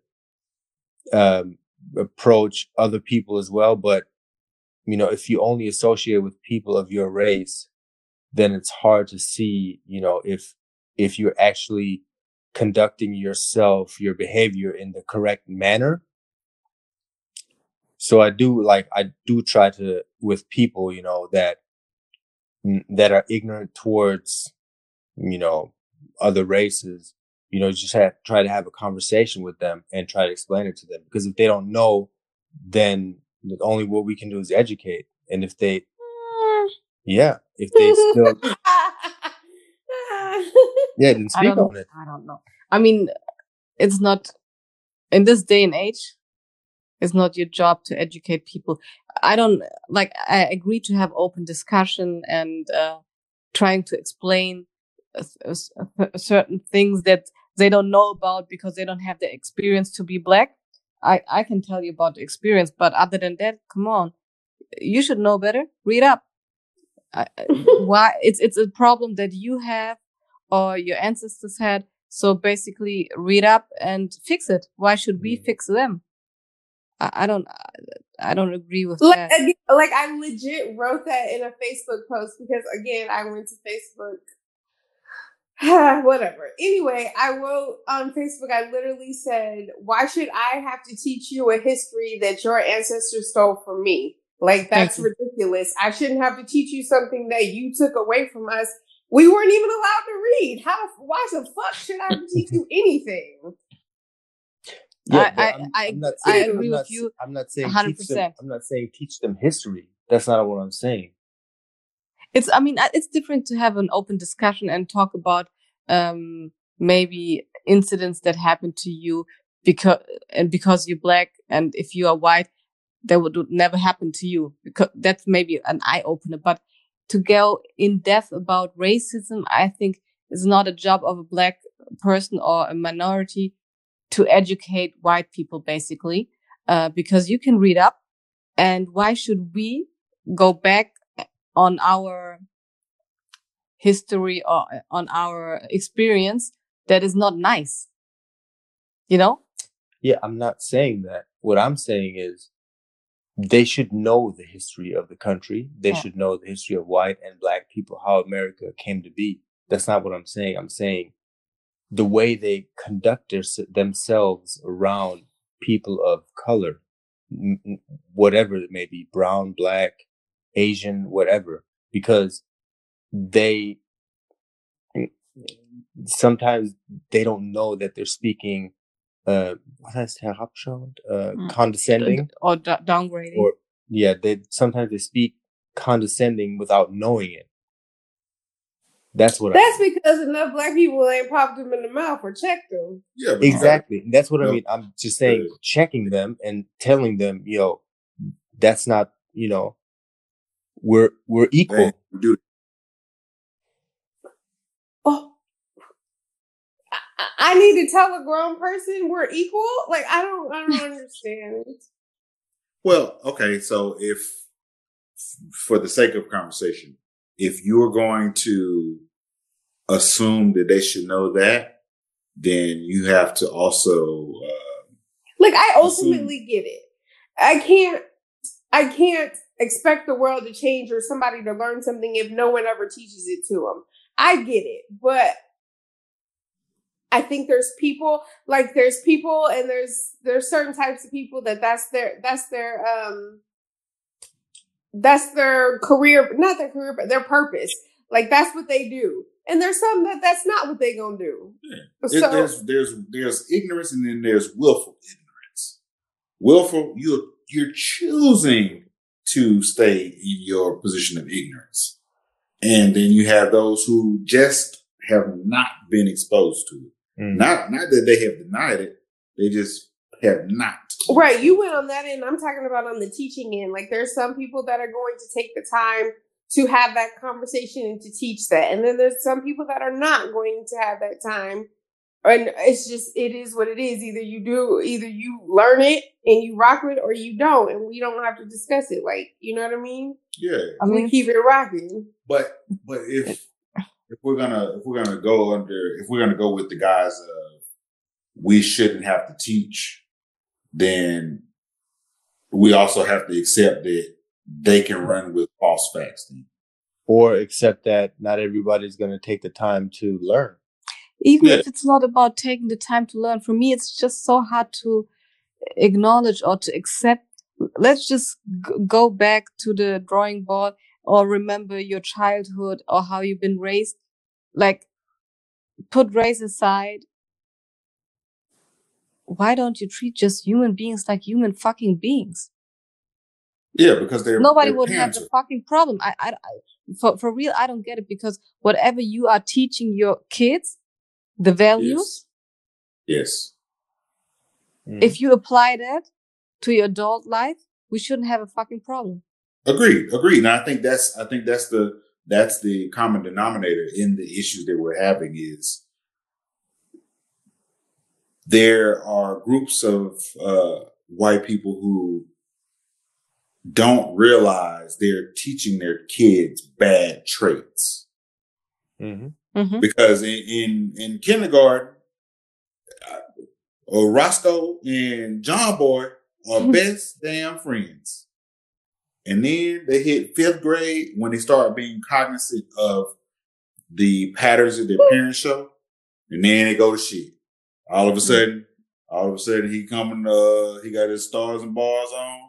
Speaker 2: um approach other people as well but you know if you only associate with people of your race then it's hard to see, you know, if if you're actually conducting yourself, your behavior in the correct manner. So I do like I do try to with people, you know, that that are ignorant towards, you know, other races, you know, just have, try to have a conversation with them and try to explain it to them because if they don't know, then the only what we can do is educate. And if they, yeah, if they still Yeah, then speak on it.
Speaker 4: I don't know. I mean, it's not in this day and age. It's not your job to educate people. I don't like. I agree to have open discussion and uh, trying to explain uh, uh, certain things that they don't know about because they don't have the experience to be black. I I can tell you about the experience, but other than that, come on, you should know better. Read up. I, why it's it's a problem that you have or your ancestors had. So basically, read up and fix it. Why should we
Speaker 2: Mhm.
Speaker 4: fix them? I, I don't. I don't agree with
Speaker 1: like,
Speaker 4: that.
Speaker 1: again, like I legit wrote that in a Facebook post because again I went to Facebook. Whatever. Anyway, I wrote on Facebook. I literally said, "Why should I have to teach you a history that your ancestors stole from me? Like that's ridiculous. I shouldn't have to teach you something that you took away from us. We weren't even allowed to read. How? Why the fuck should I teach you anything?
Speaker 4: I-
Speaker 2: but
Speaker 4: I-
Speaker 2: I'm-
Speaker 4: I-
Speaker 2: I'm not
Speaker 4: I agree
Speaker 2: I'm
Speaker 4: with
Speaker 2: not s-
Speaker 4: you
Speaker 2: I'm not saying
Speaker 4: 100%.
Speaker 2: teach them. I'm not saying teach them history. That's not what I'm saying.
Speaker 4: it's i mean it's different to have an open discussion and talk about um maybe incidents that happened to you because and because you're black and if you are white that would, would never happen to you because that's maybe an eye opener but to go in depth about racism i think is not a job of a black person or a minority to educate white people basically uh, because you can read up and why should we go back on our history or on our experience that is not nice. You know?
Speaker 2: Yeah, I'm not saying that. What I'm saying is they should know the history of the country. They
Speaker 4: Yeah.
Speaker 2: should know the history of white and black people, how America came to be. That's not what I'm saying. I'm saying the way they conduct their, themselves around people of color whatever it may be, brown, black, Asian, whatever, because they sometimes they don't know that they're speaking uh what heißt herabschauend uh mm. condescending?
Speaker 4: Or d- downgrading?
Speaker 2: Or yeah they sometimes they speak condescending without knowing it that's what I
Speaker 1: that's I because enough black people ain't popped them in the mouth or checked them.
Speaker 2: Yeah exactly. that's what i mean. I'm just saying checking them and telling them you know that's not you know we're we're equal.
Speaker 3: Dude.
Speaker 1: Oh. I need to tell a grown person we're equal? Like I don't I don't understand.
Speaker 3: Well, okay, so if for the sake of conversation, if you're going to assume that they should know that, then you have to also uh,
Speaker 1: like I ultimately assume- get it. I can't I can't expect the world to change or somebody to learn something if no one ever teaches it to them. I get it, but I think there's people like there's people and there's there's certain types of people that that's their that's their um that's their career not their career but their purpose like that's what they do and there's some that that's not what they gonna do
Speaker 3: yeah. so, there's there's there's ignorance and then there's willful ignorance willful you're you're choosing to stay in your position of ignorance and then you have those who just have not been exposed to it Mm. Not not that they have denied it, they just have not.
Speaker 1: Right. You went on that end. I'm talking about on the teaching end. Like there's some people that are going to take the time to have that conversation and to teach that. And then there's some people that are not going to have that time. And it's just it is what it is. Either you do, either you learn it and you rock it, or you don't, and we don't have to discuss it. Like you know what I mean?
Speaker 3: Yeah.
Speaker 1: I mean, we keep it rocking.
Speaker 3: But but if if we're gonna if we're gonna go under if we're gonna go with the guys of we shouldn't have to teach, then we also have to accept that they can run with false facts. Then.
Speaker 2: Or accept that not everybody's gonna take the time to learn.
Speaker 4: Even yeah. if it's not about taking the time to learn, for me it's just so hard to acknowledge or to accept. Let's just go back to the drawing board or remember your childhood or how you've been raised. Like, put race aside. Why don't you treat just human beings like human fucking beings?
Speaker 3: Yeah, because they're
Speaker 4: nobody would have the fucking problem. I, I, I, for for real, I don't get it because whatever you are teaching your kids, the values.
Speaker 3: Yes.
Speaker 4: yes. Mm. If you apply that to your adult life, we shouldn't have a fucking problem.
Speaker 3: Agreed, agreed. And I think that's I think that's the that's the common denominator in the issues that we're having is there are groups of uh, white people who don't realize they're teaching their kids bad traits. Mm-hmm. Mm-hmm. Because in, in, in kindergarten, uh, Roscoe and John Boy are best damn friends. And then they hit fifth grade when they start being cognizant of the patterns that their parents show. And then they go to shit. All of a mm. sudden, all of a sudden he coming, uh, he got his stars and bars on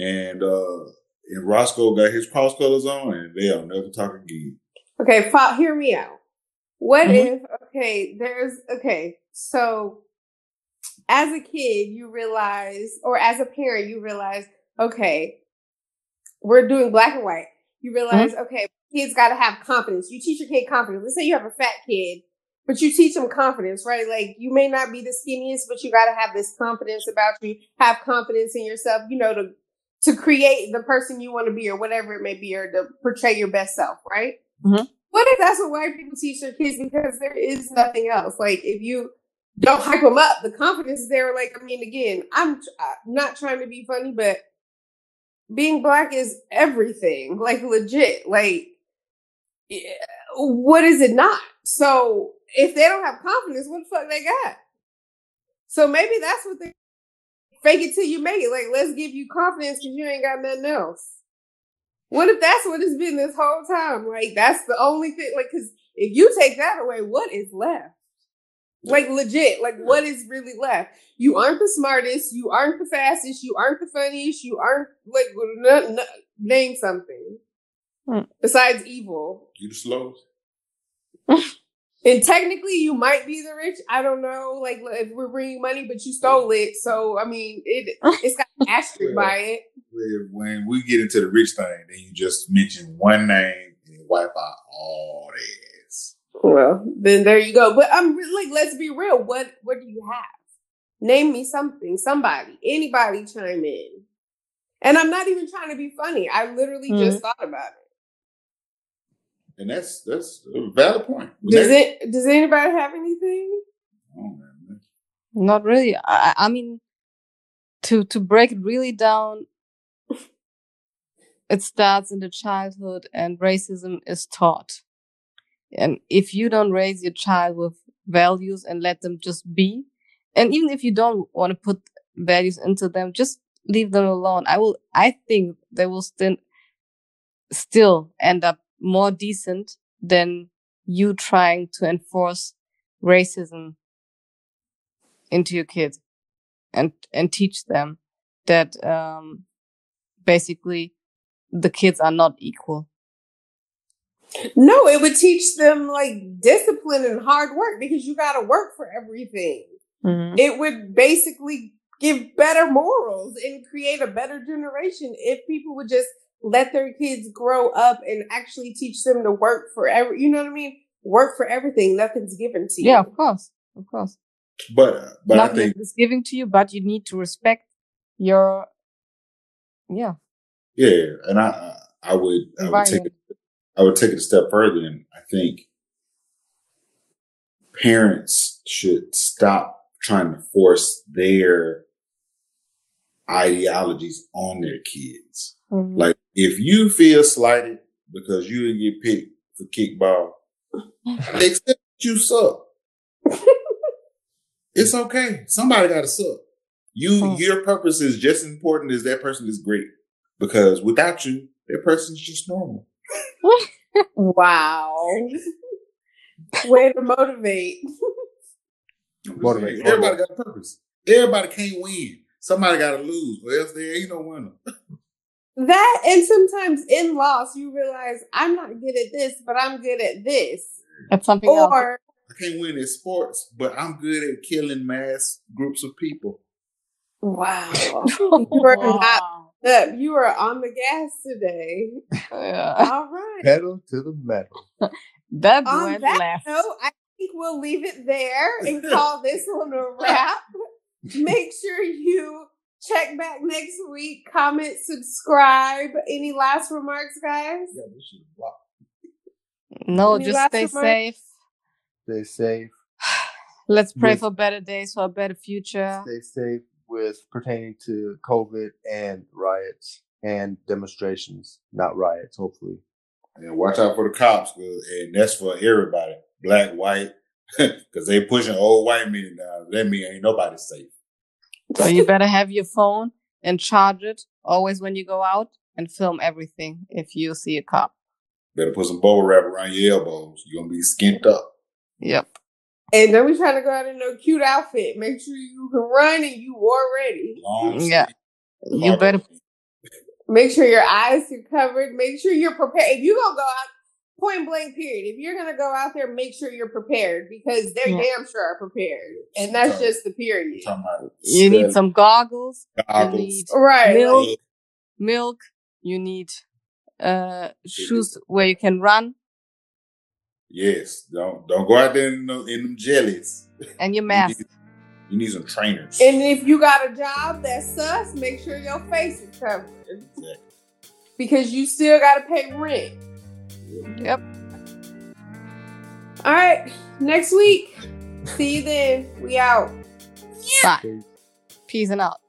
Speaker 3: and, uh, and Roscoe got his cross colors on and they'll never talk again.
Speaker 1: Okay. Fa- hear me out. What mm-hmm. if, okay, there's, okay, so as a kid, you realize, or as a parent, you realize, okay, we're doing black and white. You realize, mm-hmm. okay, kids got to have confidence. You teach your kid confidence. Let's say you have a fat kid, but you teach them confidence, right? Like you may not be the skinniest, but you got to have this confidence about you. Have confidence in yourself, you know, to to create the person you want to be, or whatever it may be, or to portray your best self, right? Mm-hmm. What if that's what white people teach their kids? Because there is nothing else. Like if you don't hype them up, the confidence is there. Like I mean, again, I'm, I'm not trying to be funny, but being black is everything, like legit. Like, what is it not? So if they don't have confidence, what the fuck they got? So maybe that's what they fake it till you make it. Like, let's give you confidence because you ain't got nothing else. What if that's what it's been this whole time? Like, that's the only thing. Like, because if you take that away, what is left? Like legit. Like what is really left? You aren't the smartest. You aren't the fastest. You aren't the funniest. You aren't like n- n- name something
Speaker 4: Hmm.
Speaker 1: besides evil.
Speaker 3: You the slowest.
Speaker 1: And technically, you might be the rich. I don't know. Like if we're bringing money, but you stole it. So I mean, it it's got an asterisk by it.
Speaker 3: When- When we get into the rich thing, then you just mention one name and wipe out all this.
Speaker 1: Well, then there you go. But I'm re- like, let's be real. What what do you have? Name me something. Somebody, anybody, chime in. And I'm not even trying to be funny. I literally
Speaker 4: Mhm.
Speaker 1: just thought about it.
Speaker 3: And that's that's a valid point.
Speaker 1: Does it? Does anybody have anything?
Speaker 3: Oh.
Speaker 4: Not really. I, I mean, to to break it really down, it starts in the childhood, and racism is taught. And if you don't raise your child with values and let them just be, and even if you don't want to put values into them, just leave them alone. I will. I think they will still still end up more decent than you trying to enforce racism into your kids and and teach them that um basically the kids are not equal
Speaker 1: No, it would teach them like discipline and hard work because you got to work for everything. It would basically give better morals and create a better generation if people would just let their kids grow up and actually teach them to work for every. You know what I mean? Work for everything. Nothing's given to you.
Speaker 4: yeah of course of course
Speaker 3: But uh, but I
Speaker 4: nothing
Speaker 3: think
Speaker 4: is giving to you but you need to respect your yeah
Speaker 3: yeah, and I I I would I would take it I would take it a step further, and I think parents should stop trying to force their ideologies on their kids.
Speaker 4: Mhm.
Speaker 3: Like if you feel slighted because you didn't get picked for kickball, they accept you suck. it's okay. Somebody got to suck. You,
Speaker 4: Mm.
Speaker 3: your purpose is just as important as that person is great because without you, that person's just normal.
Speaker 1: Wow. Way to motivate.
Speaker 2: Motivate,
Speaker 3: Everybody got a purpose. Everybody can't win. Somebody got to lose, or else there ain't no winner.
Speaker 1: That and sometimes in loss you realize I'm not good at this, but I'm good at this.
Speaker 4: that's something else
Speaker 1: Or
Speaker 3: I can't win in sports, but I'm good at killing mass groups of people.
Speaker 1: wow, you were not
Speaker 4: Wow.
Speaker 1: up. You were on the gas today.
Speaker 4: Yeah.
Speaker 1: All right.
Speaker 2: Pedal to the metal.
Speaker 4: that
Speaker 1: On
Speaker 4: went
Speaker 1: that
Speaker 4: left
Speaker 1: note, I think we'll leave it there and call this one a wrap. Make sure you check back next week. Comment, subscribe. Any last remarks, guys?
Speaker 3: Yeah, this shit is blocked.
Speaker 4: no
Speaker 1: Any
Speaker 4: just stay
Speaker 1: remarks?
Speaker 4: safe
Speaker 2: Stay safe.
Speaker 4: let's pray
Speaker 2: With-
Speaker 4: for better days for a better future
Speaker 2: Stay safe with pertaining to COVID and riots and demonstrations. Not riots, hopefully.
Speaker 3: And watch out for the cops, and that's for everybody, black, white, because they pushing old white men down. That mean ain't nobody safe.
Speaker 4: So you better have your phone and charge it always when you go out and film everything if you see a cop.
Speaker 3: Better put some bubble wrap around your elbows. You're gonna be skint up.
Speaker 4: Yep.
Speaker 1: And don't be trying to go out in no cute outfit. Make sure you can run and you are ready.
Speaker 3: Long
Speaker 4: mm,
Speaker 3: Yeah.
Speaker 4: You better.
Speaker 1: Make sure your eyes are covered. Make sure you're prepared. If you're gonna go out, point blank period. If you're gonna go out there, make sure you're prepared because they're
Speaker 4: Yeah.
Speaker 1: damn sure are prepared. And that's
Speaker 3: Okay.
Speaker 1: just the period.
Speaker 4: You need some goggles, you
Speaker 3: goggles.
Speaker 4: need
Speaker 1: Right.
Speaker 4: Milk.
Speaker 1: like-
Speaker 4: milk, you need uh shoes where you can run
Speaker 3: Yes, don't don't go out there in, the, in them jellies.
Speaker 4: and your mask.
Speaker 3: You need some trainers.
Speaker 1: and if you got a job that's sus, make sure your face is covered.
Speaker 3: Exactly.
Speaker 1: Because you still gotta pay rent.
Speaker 4: Yep.
Speaker 1: All right. Next week. See you then. We out.
Speaker 4: Bye. Peace and out.